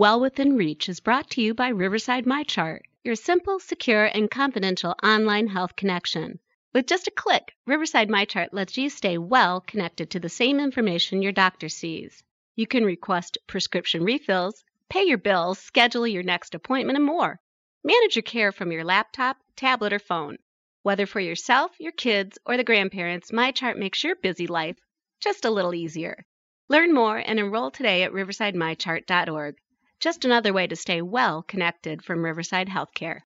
Well Within Reach is brought to you by Riverside MyChart, your simple, secure, and confidential online health connection. With just a click, Riverside MyChart lets you stay well connected to the same information your doctor sees. You can request prescription refills, pay your bills, schedule your next appointment, and more. Manage your care from your laptop, tablet, or phone. Whether for yourself, your kids, or the grandparents, MyChart makes your busy life just a little easier. Learn more and enroll today at riversidemychart.org. Just another way to stay well connected from Riverside Healthcare.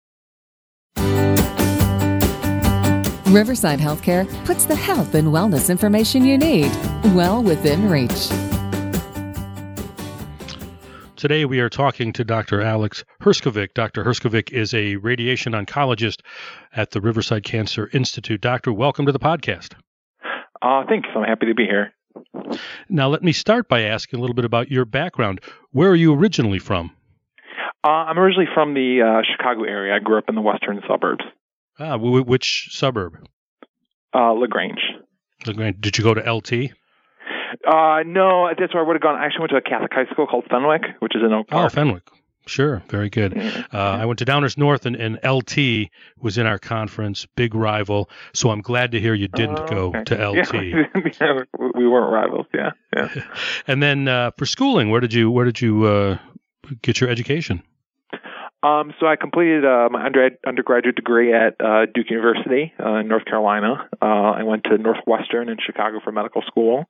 Riverside Healthcare puts the health and wellness information you need well within reach. Today we are talking to Dr. Alex Herskovic. Dr. Herskovic is a radiation oncologist at the Riverside Cancer Institute. Doctor, welcome to the podcast. Uh, thanks. I'm happy to be here. Now, let me start by asking a little bit about your background. Where are you originally from? Uh, I'm originally from the uh, Chicago area. I grew up in the western suburbs. Ah, w- which suburb? Uh, La Grange. Lagrange. Did you go to LT? Uh, no, that's where I would have gone. I actually went to a Catholic high school called Fenwick, which is in Oak Park. Oh, Fenwick. Sure, very good. Uh, I went to Downers North, and, and, LT was in our conference, big rival. So I'm glad to hear you didn't uh, go okay. to LT. Yeah, we weren't rivals. Yeah, yeah. and then uh, for schooling, where did you where did you uh, get your education? Um, so I completed uh, my undergrad, undergraduate degree at uh, Duke University uh, in North Carolina. Uh, I went to Northwestern in Chicago for medical school.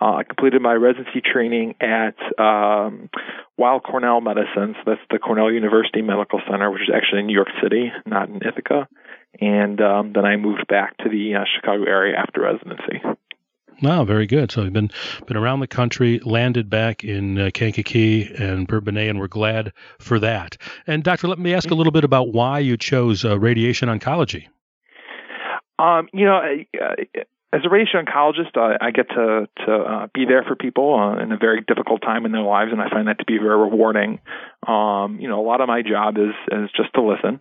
Uh, I completed my residency training at um, Weill Cornell Medicine. So that's the Cornell University Medical Center, which is actually in New York City, not in Ithaca. And um, then I moved back to the uh, Chicago area after residency. Wow, very good. So you've been been around the country, landed back in uh, Kankakee and Bourbonnais, and we're glad for that. And doctor, let me ask a little bit about why you chose uh, radiation oncology. Um, you know, uh, as a radiation oncologist, uh, I get to to uh, be there for people uh, in a very difficult time in their lives, and I find that to be very rewarding. Um, you know, a lot of my job is is just to listen,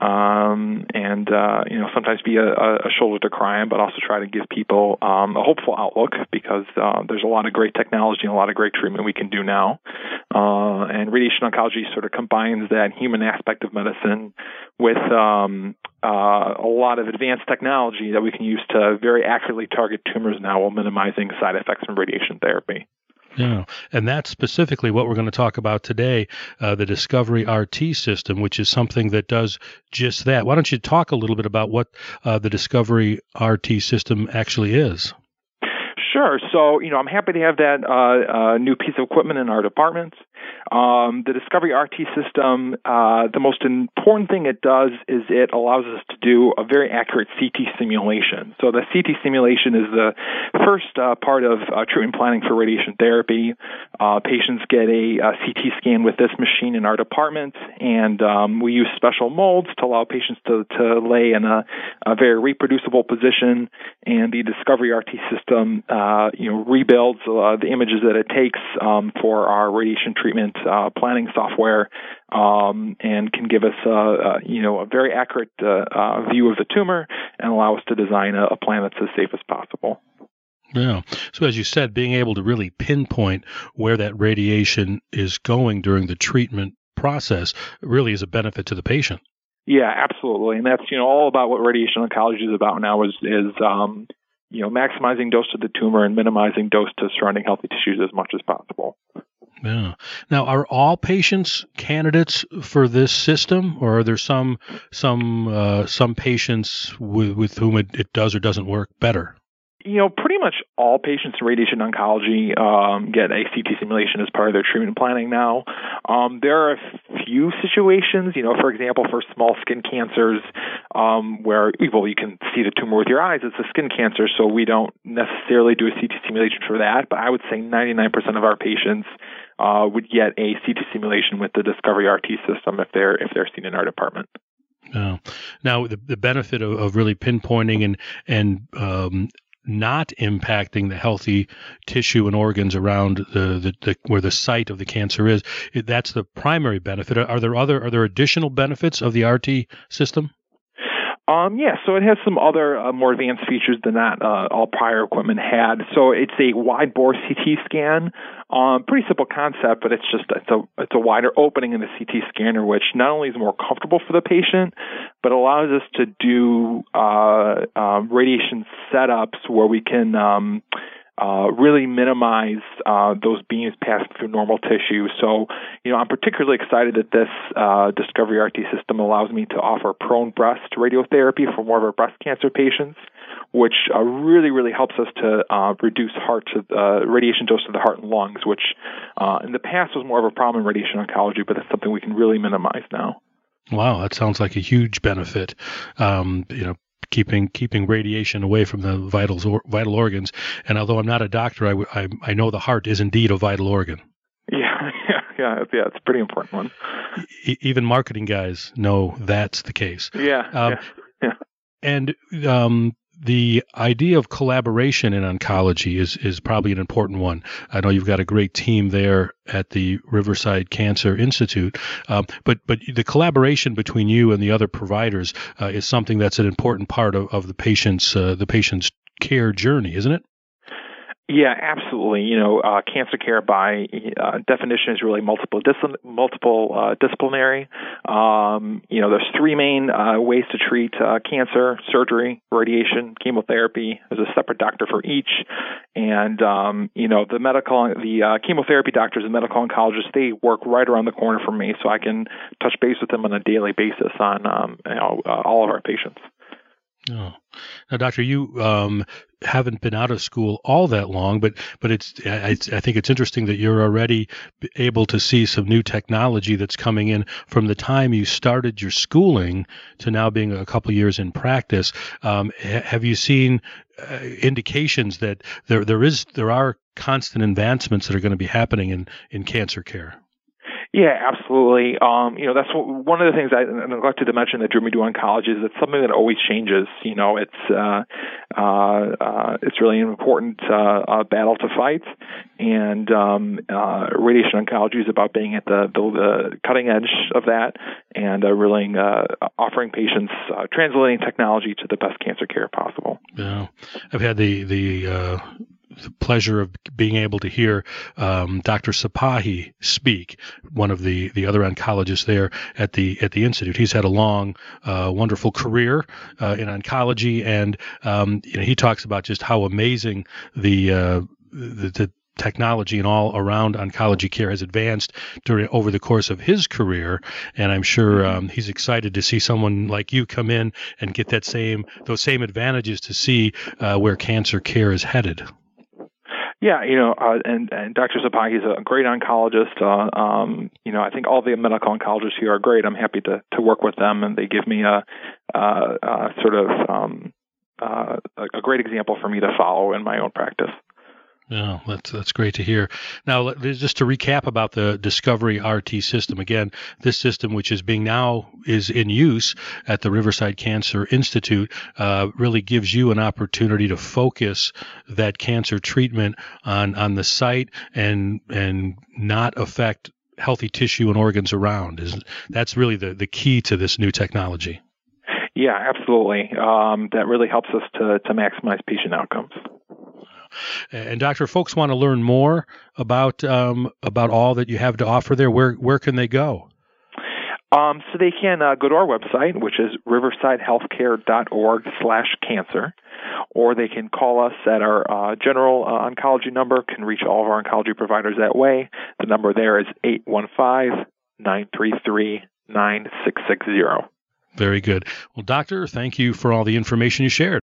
um, and uh, you know, sometimes be a, a shoulder to cry on, but also try to give people um, a hopeful outlook because uh, there's a lot of great technology and a lot of great treatment we can do now. Uh, and radiation oncology sort of combines that human aspect of medicine with um, uh, a lot of advanced technology that we can use to very accurately target tumors now while minimizing side effects from radiation therapy. Yeah, and that's specifically what we're going to talk about today uh, the Discovery RT system, which is something that does just that. Why don't you talk a little bit about what uh, the Discovery RT system actually is? Sure. So, you know, I'm happy to have that uh, uh, new piece of equipment in our department. Um, the Discovery RT system, uh, the most important thing it does is it allows us to do a very accurate CT simulation. So, the CT simulation is the first uh, part of uh, treatment planning for radiation therapy. Uh, patients get a, a, CT scan with this machine in our department, and um, we use special molds to allow patients to, to lay in a, a very reproducible position. And the Discovery RT system uh, you know, rebuilds uh, the images that it takes um, for our radiation treatment uh, planning software, um, and can give us, uh, uh, you know, a very accurate uh, view of the tumor and allow us to design a, a plan that's as safe as possible. Yeah. So, as you said, being able to really pinpoint where that radiation is going during the treatment process really is a benefit to the patient. Yeah, absolutely, and that's you know all about what radiation oncology is about now is is um, you know, maximizing dose to the tumor and minimizing dose to surrounding healthy tissues as much as possible. Yeah. Now, are all patients candidates for this system, or are there some some uh, some patients with, with whom it, it does or doesn't work better? you know, pretty much all patients in radiation oncology um, get a CT simulation as part of their treatment planning now. Um, there are a few situations, you know, for example, for small skin cancers, um, where well, you can see the tumor with your eyes. It's a skin cancer, so we don't necessarily do a CT simulation for that. But I would say 99% of our patients uh, would get a CT simulation with the Discovery RT system if they're if they're seen in our department. Oh. Now, the, the benefit of, of really pinpointing and and um, not impacting the healthy tissue and organs around the, the, the, where the site of the cancer is. That's the primary benefit. Are there other are there additional benefits of the RT system? Um, yeah, so it has some other uh, more advanced features than that uh, all prior equipment had. So it's a wide bore CT scan. Um, pretty simple concept, but it's just it's a it's a wider opening in the CT scanner, which not only is more comfortable for the patient, but allows us to do uh, uh radiation setups where we can. Um, uh, really minimize uh, those beams passing through normal tissue. So, you know, I'm particularly excited that this uh, Discovery RT system allows me to offer prone breast radiotherapy for more of our breast cancer patients, which uh, really, really helps us to uh, reduce heart to, radiation dose to the heart and lungs, which in the past was more of a problem in radiation oncology, but it's something we can really minimize now. Wow, that sounds like a huge benefit. Um, you know, keeping keeping radiation away from the vitals or, vital organs. And although I'm not a doctor, I, I, I know the heart is indeed a vital organ. Yeah, yeah, yeah, yeah. It's a pretty important one. E- even marketing guys know that's the case. Yeah, um, yeah, yeah. And um, the idea of collaboration in oncology is is probably an important one. I know you've got a great team there at the Riverside Cancer Institute, um, but but the collaboration between you and the other providers uh, is something that's an important part of, of the patient's uh, the patient's care journey, isn't it? Yeah, absolutely. You know, uh, cancer care by uh, definition is really multiple dis- multiple uh, disciplinary. Um, you know, there's three main uh, ways to treat uh, cancer: surgery, radiation, chemotherapy. There's a separate doctor for each, and um, you know, the medical, the uh, chemotherapy doctors and medical oncologists, they work right around the corner from me, so I can touch base with them on a daily basis on um, you know all of our patients. Oh. Now, doctor, you um, haven't been out of school all that long, but but it's I, I, think it's interesting that you're already able to see some new technology that's coming in from the time you started your schooling to now being a couple years in practice. Um, have you seen uh, indications that there there is there are constant advancements that are going to be happening in in cancer care? Yeah, absolutely. Um, you know, that's what, one of the things I neglected to mention that drew me to oncology is it's something that always changes. You know, it's uh, uh, uh, it's really an important uh, uh, battle to fight, and um, uh, radiation oncology is about being at the, the, the cutting edge of that and really uh, offering patients translating technology to the best cancer care possible. Yeah, I've had the the uh, the pleasure of being able to hear um, Dr. Sapahi speak, one of the, the other oncologists there at the at the institute. He's had a long, uh, wonderful career uh, in oncology, and um, you know he talks about just how amazing the uh, the, the technology and all around oncology care has advanced during over the course of his career and i'm sure mm-hmm. um, he's excited to see someone like you come in and get that same those same advantages to see uh, where cancer care is headed yeah, you know, uh, and, and Dr. Sapahi is a great oncologist. Uh, um, you know, I think all the medical oncologists here are great. I'm happy to to work with them, and they give me a, a, a sort of um, uh, a great example for me to follow in my own practice. Yeah, that's that's great to hear. Now, just to recap about the Discovery RT system again, this system, which is being now is in use at the Riverside Cancer Institute, uh, really gives you an opportunity to focus that cancer treatment on on the site and and not affect healthy tissue and organs around. Is that's really the the key to this new technology? Yeah, absolutely. Um, that really helps us to to maximize patient outcomes. And doctor, folks want to learn more about um, about all that you have to offer there. Where where can they go? Um, so they can uh, go to our website, which is riversidehealthcare.org/cancer, or they can call us at our uh, general uh, oncology number. Can reach all of our oncology providers that way. The number there is eight one five nine three three nine six six zero. Very good. Well, doctor, thank you for all the information you shared.